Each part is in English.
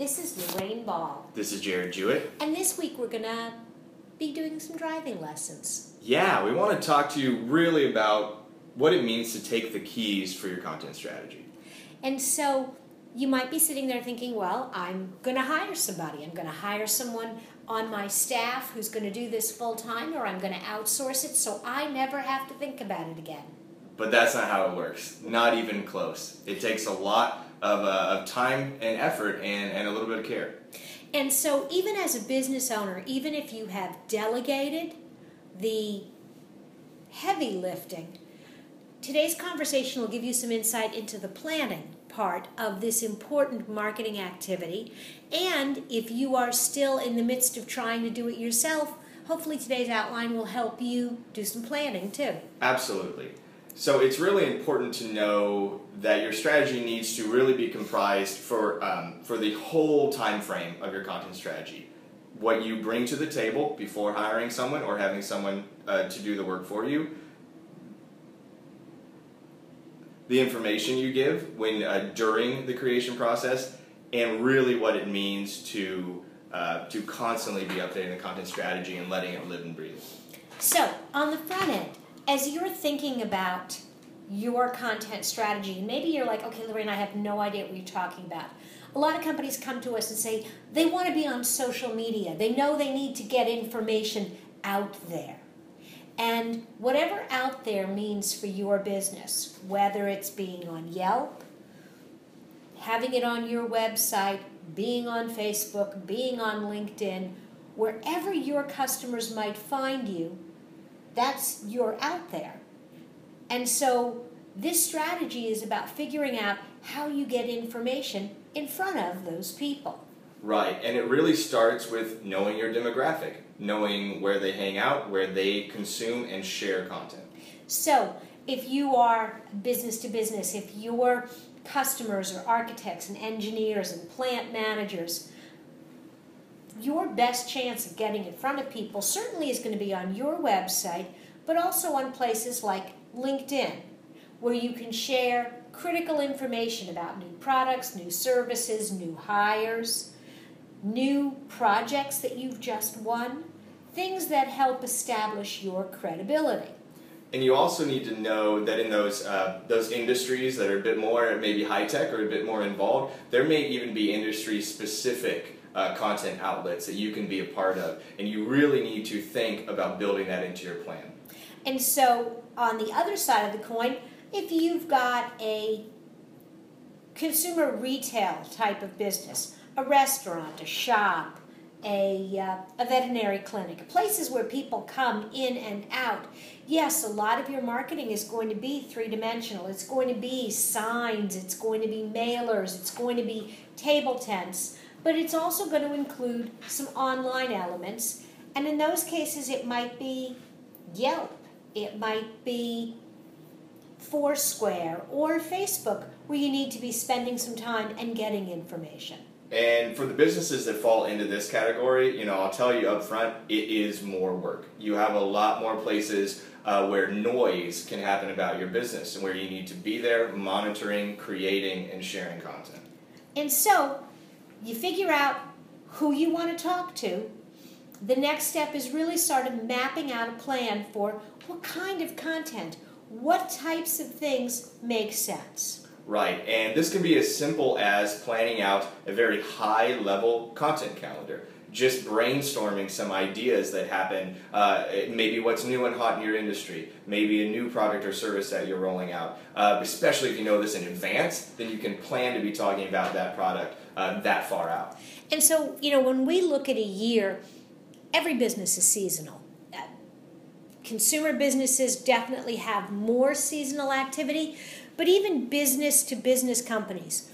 This is Lorraine Ball. This is Jared Jewett. And this week we're going to be doing some driving lessons. Yeah, we want to talk to you really about what it means to take the keys for your content strategy. And so you might be sitting there thinking, well, I'm going to hire somebody. I'm going to hire someone on my staff who's going to do this full time, or I'm going to outsource it so I never have to think about it again. But that's not how it works. Not even close. It takes a lot of, uh, of time and effort and, and a little bit of care. And so, even as a business owner, even if you have delegated the heavy lifting, today's conversation will give you some insight into the planning part of this important marketing activity. And if you are still in the midst of trying to do it yourself, hopefully today's outline will help you do some planning too. Absolutely. So it's really important to know that your strategy needs to really be comprised for um, for the whole time frame of your content strategy. What you bring to the table before hiring someone or having someone uh, to do the work for you. The information you give when uh, during the creation process, and really what it means to uh, to constantly be updating the content strategy and letting it live and breathe. So on the front end, as you're thinking about your content strategy, maybe you're like, okay, Lorraine, I have no idea what you're talking about. A lot of companies come to us and say they want to be on social media. They know they need to get information out there. And whatever out there means for your business, whether it's being on Yelp, having it on your website, being on Facebook, being on LinkedIn, wherever your customers might find you, that's you're out there. And so this strategy is about figuring out how you get information in front of those people. Right, and it really starts with knowing your demographic, knowing where they hang out, where they consume and share content. So, if you are business to business, if your customers are architects and engineers and plant managers, your best chance of getting in front of people certainly is going to be on your website, but also on places like LinkedIn, where you can share critical information about new products, new services, new hires, new projects that you've just won, things that help establish your credibility. And you also need to know that in those uh, those industries that are a bit more maybe high tech or a bit more involved, there may even be industry specific uh, content outlets that you can be a part of, and you really need to think about building that into your plan. And so, on the other side of the coin, if you've got a consumer retail type of business, a restaurant, a shop, a, uh, a veterinary clinic, places where people come in and out. Yes, a lot of your marketing is going to be three dimensional. It's going to be signs, it's going to be mailers, it's going to be table tents but it's also going to include some online elements. And in those cases, it might be Yelp, it might be Foursquare or Facebook, where you need to be spending some time and getting information. And for the businesses that fall into this category, you know, I'll tell you up front, it is more work. You have a lot more places uh, where noise can happen about your business and where you need to be there monitoring, creating, and sharing content. And so, you figure out who you want to talk to. The next step is really sort of mapping out a plan for what kind of content, what types of things make sense. Right, and this can be as simple as planning out a very high level content calendar just brainstorming some ideas that happen, uh, maybe what's new and hot in your industry, maybe a new product or service that you're rolling out. Uh, especially if you know this in advance, then you can plan to be talking about that product uh, that far out. And so, you know, when we look at a year, every business is seasonal. Uh, consumer businesses definitely have more seasonal activity, but even business to business companies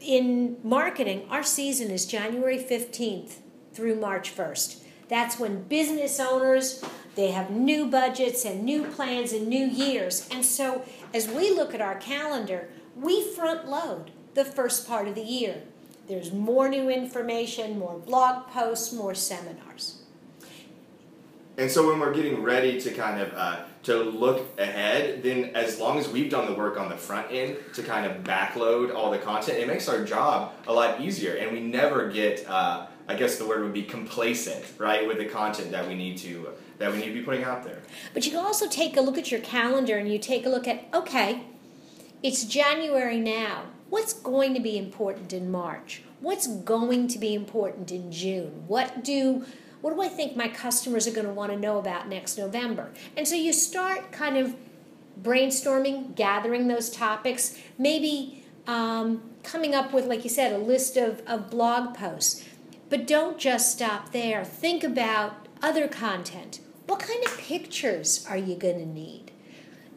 in marketing, our season is January 15th through March 1st. That's when business owners they have new budgets and new plans and new years. And so as we look at our calendar, we front load the first part of the year. There's more new information, more blog posts, more seminars. And so when we're getting ready to kind of uh, to look ahead, then as long as we've done the work on the front end to kind of backload all the content, it makes our job a lot easier, and we never get. Uh, I guess the word would be complacent, right, with the content that we need to that we need to be putting out there. But you can also take a look at your calendar and you take a look at okay, it's January now. What's going to be important in March? What's going to be important in June? What do what do I think my customers are going to want to know about next November? And so you start kind of brainstorming, gathering those topics, maybe um, coming up with, like you said, a list of, of blog posts. But don't just stop there. Think about other content. What kind of pictures are you going to need?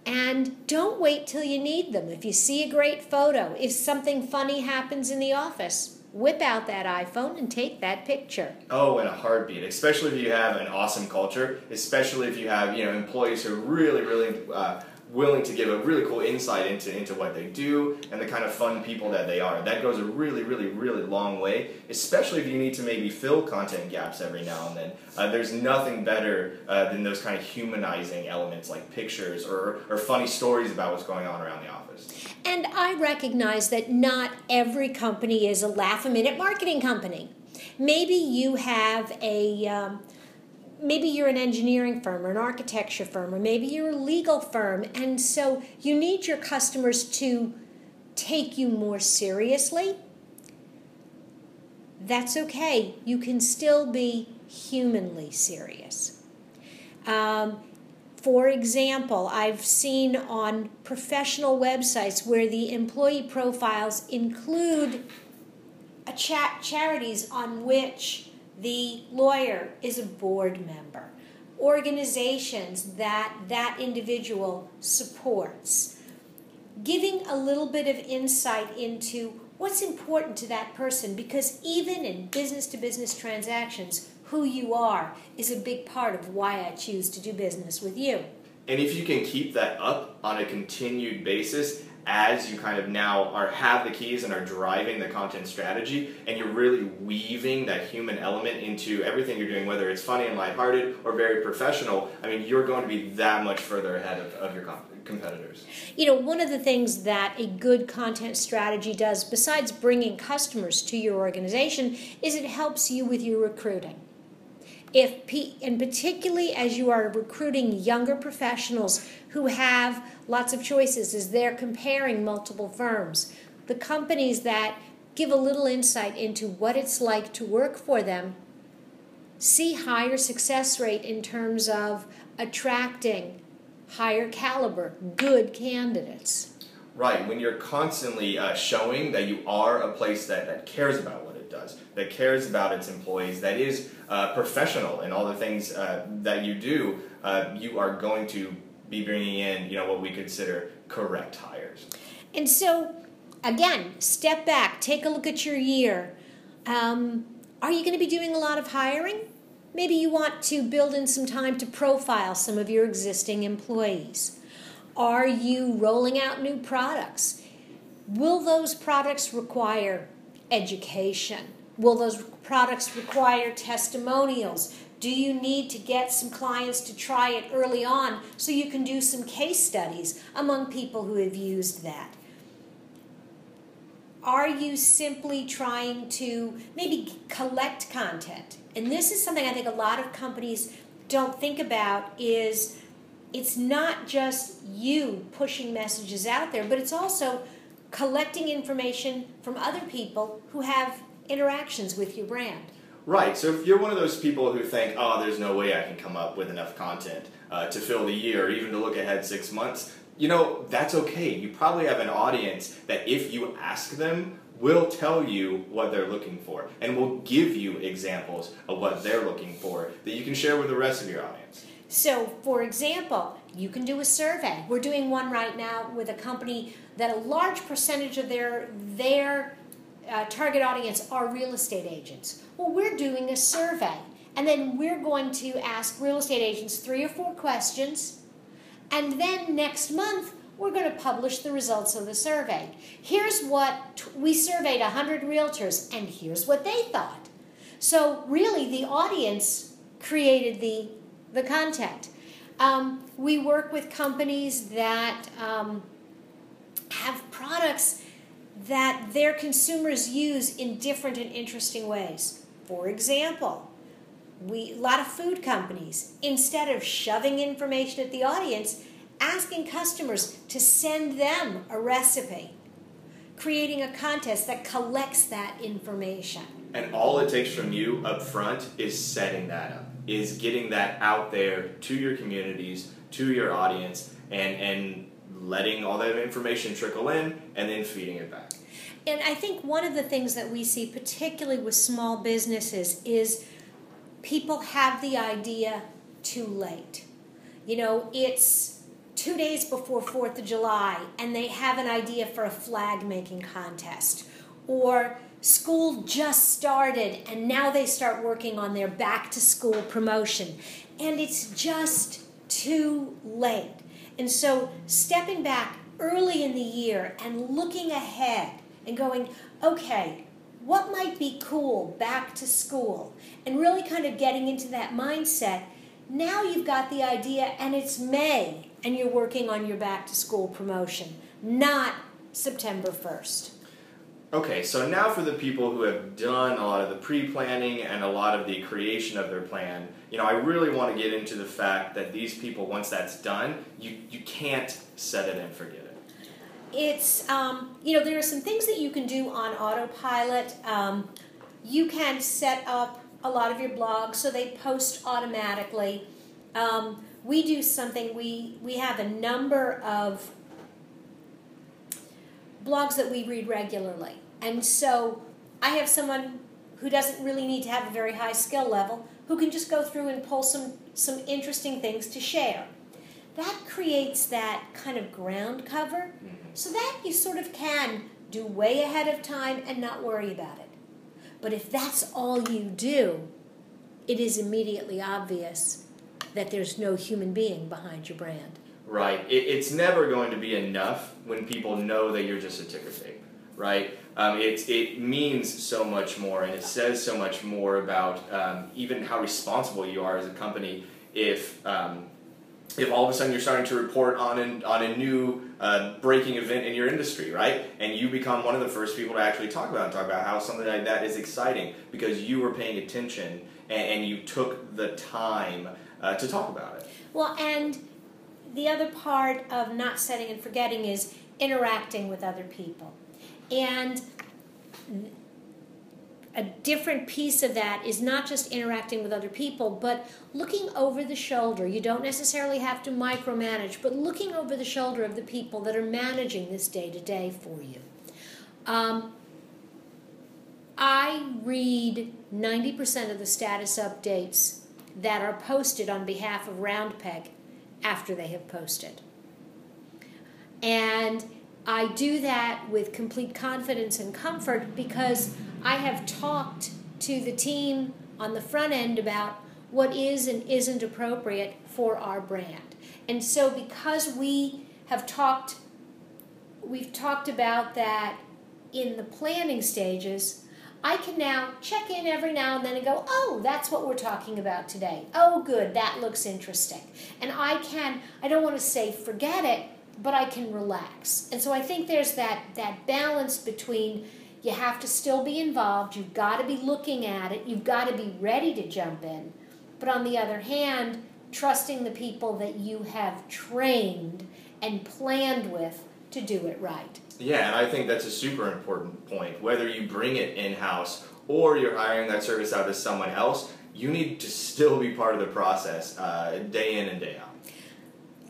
And don't wait till you need them. If you see a great photo, if something funny happens in the office, whip out that iPhone and take that picture. Oh, in a heartbeat. Especially if you have an awesome culture. Especially if you have you know employees who are really, really uh, willing to give a really cool insight into, into what they do and the kind of fun people that they are. That goes a really, really, really long way, especially if you need to maybe fill content gaps every now and then. Uh, there's nothing better uh, than those kind of humanizing elements like pictures or, or funny stories about what's going on around the office. And I recognize that not every company is a laugh a minute marketing company. Maybe you have a. Um, maybe you're an engineering firm or an architecture firm, or maybe you're a legal firm, and so you need your customers to take you more seriously. That's okay. You can still be humanly serious. Um, for example, I've seen on professional websites where the employee profiles include a chat charities on which the lawyer is a board member. Organizations that that individual supports. Giving a little bit of insight into what's important to that person because even in business to business transactions, who you are is a big part of why I choose to do business with you. And if you can keep that up on a continued basis, as you kind of now are have the keys and are driving the content strategy and you're really weaving that human element into everything you're doing whether it's funny and lighthearted or very professional i mean you're going to be that much further ahead of, of your competitors. You know one of the things that a good content strategy does besides bringing customers to your organization is it helps you with your recruiting if and particularly as you are recruiting younger professionals who have lots of choices as they're comparing multiple firms the companies that give a little insight into what it's like to work for them see higher success rate in terms of attracting higher caliber good candidates. Right when you're constantly uh, showing that you are a place that, that cares about does that cares about its employees that is uh, professional in all the things uh, that you do, uh, you are going to be bringing in, you know, what we consider correct hires. And so, again, step back, take a look at your year. Um, are you going to be doing a lot of hiring? Maybe you want to build in some time to profile some of your existing employees. Are you rolling out new products? Will those products require education? Will those products require testimonials? Do you need to get some clients to try it early on so you can do some case studies among people who have used that? Are you simply trying to maybe collect content? And this is something I think a lot of companies don't think about is it's not just you pushing messages out there, but it's also collecting information from other people who have interactions with your brand. Right. So if you're one of those people who think, oh, there's no way I can come up with enough content uh, to fill the year or even to look ahead six months, you know, that's okay. You probably have an audience that if you ask them, will tell you what they're looking for and will give you examples of what they're looking for that you can share with the rest of your audience. So, for example, you can do a survey. We're doing one right now with a company that a large percentage of their their uh, target audience are real estate agents. Well, we're doing a survey, and then we're going to ask real estate agents three or four questions, and then next month we're going to publish the results of the survey. Here's what we surveyed 100 realtors, and here's what they thought. So, really, the audience created the, the content. Um, We work with companies that um, have products that their consumers use in different and interesting ways. For example, we a lot of food companies instead of shoving information at the audience, asking customers to send them a recipe, creating a contest that collects that information. And all it takes from you up front is setting that up, is getting that out there to your communities, to your audience, and and letting all that information trickle in and then feeding it back. And I think one of the things that we see, particularly with small businesses, is people have the idea too late. You know, it's two days before 4th of July and they have an idea for a flag making contest. Or school just started and now they start working on their back to school promotion. And it's just too late. And so, stepping back early in the year and looking ahead and going, okay, what might be cool back to school? And really kind of getting into that mindset. Now you've got the idea, and it's May, and you're working on your back to school promotion, not September 1st. Okay, so now for the people who have done a lot of the pre-planning and a lot of the creation of their plan, you know, I really want to get into the fact that these people, once that's done, you, you can't set it and forget it. It's, um, you know, there are some things that you can do on autopilot. Um, you can set up a lot of your blogs so they post automatically. Um, we do something, we, we have a number of blogs that we read regularly. And so I have someone who doesn't really need to have a very high skill level who can just go through and pull some, some interesting things to share. That creates that kind of ground cover mm-hmm. so that you sort of can do way ahead of time and not worry about it. But if that's all you do, it is immediately obvious that there's no human being behind your brand. Right. It, it's never going to be enough when people know that you're just a ticker tape, right? Um, it, it means so much more and it says so much more about um, even how responsible you are as a company if um, if all of a sudden you're starting to report on an, on a new uh, breaking event in your industry, right? And you become one of the first people to actually talk about and talk about how something like that is exciting because you were paying attention and, and you took the time uh, to talk about it. Well, and the other part of not setting and forgetting is interacting with other people. And a different piece of that is not just interacting with other people, but looking over the shoulder. You don't necessarily have to micromanage, but looking over the shoulder of the people that are managing this day to day for you. Um, I read 90% of the status updates that are posted on behalf of RoundPeg after they have posted. And I do that with complete confidence and comfort because I have talked to the team on the front end about what is and isn't appropriate for our brand. And so because we have talked we've talked about that in the planning stages, I can now check in every now and then and go, oh, that's what we're talking about today. Oh, good, that looks interesting. And I can, I don't want to say forget it, but I can relax. And so I think there's that, that balance between you have to still be involved, you've got to be looking at it, you've got to be ready to jump in. But on the other hand, trusting the people that you have trained and planned with to do it right. Yeah, and I think that's a super important point. Whether you bring it in house or you're hiring that service out to someone else, you need to still be part of the process uh, day in and day out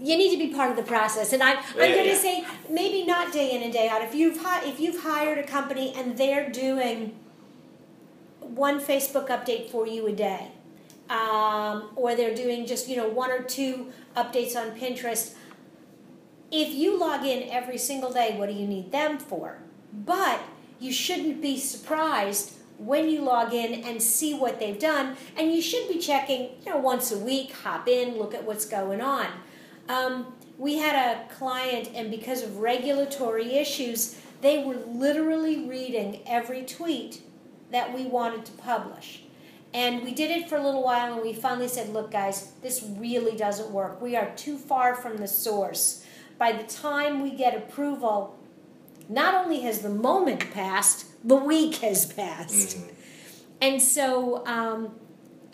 you need to be part of the process. And I, I'm yeah, going to yeah. say maybe not day in and day out. If you've hi- if you've hired a company and they're doing one Facebook update for you a day, um, or they're doing just you know one or two updates on Pinterest. If you log in every single day, what do you need them for? But you shouldn't be surprised when you log in and see what they've done, and you should be checking you know once a week. Hop in, look at what's going on um, we had a client, and because of regulatory issues, they were literally reading every tweet that we wanted to publish. And we did it for a little while and we finally said, look, guys, this really doesn't work. We are too far from the source. By the time we get approval, not only has the moment passed, the week has passed. Mhm. And so um,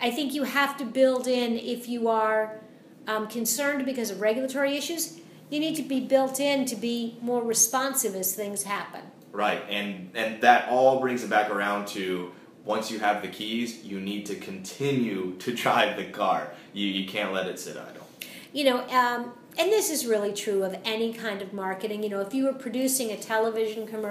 I think you have to build in, if you are um, concerned because of regulatory issues, you need to be built in to be more responsive as things happen. Right, and and that all brings it back around to once you have the keys, you need to continue to drive the car. You you can't let it sit idle. You know, um, and this is really true of any kind of marketing. You know, if you were producing a television commercial,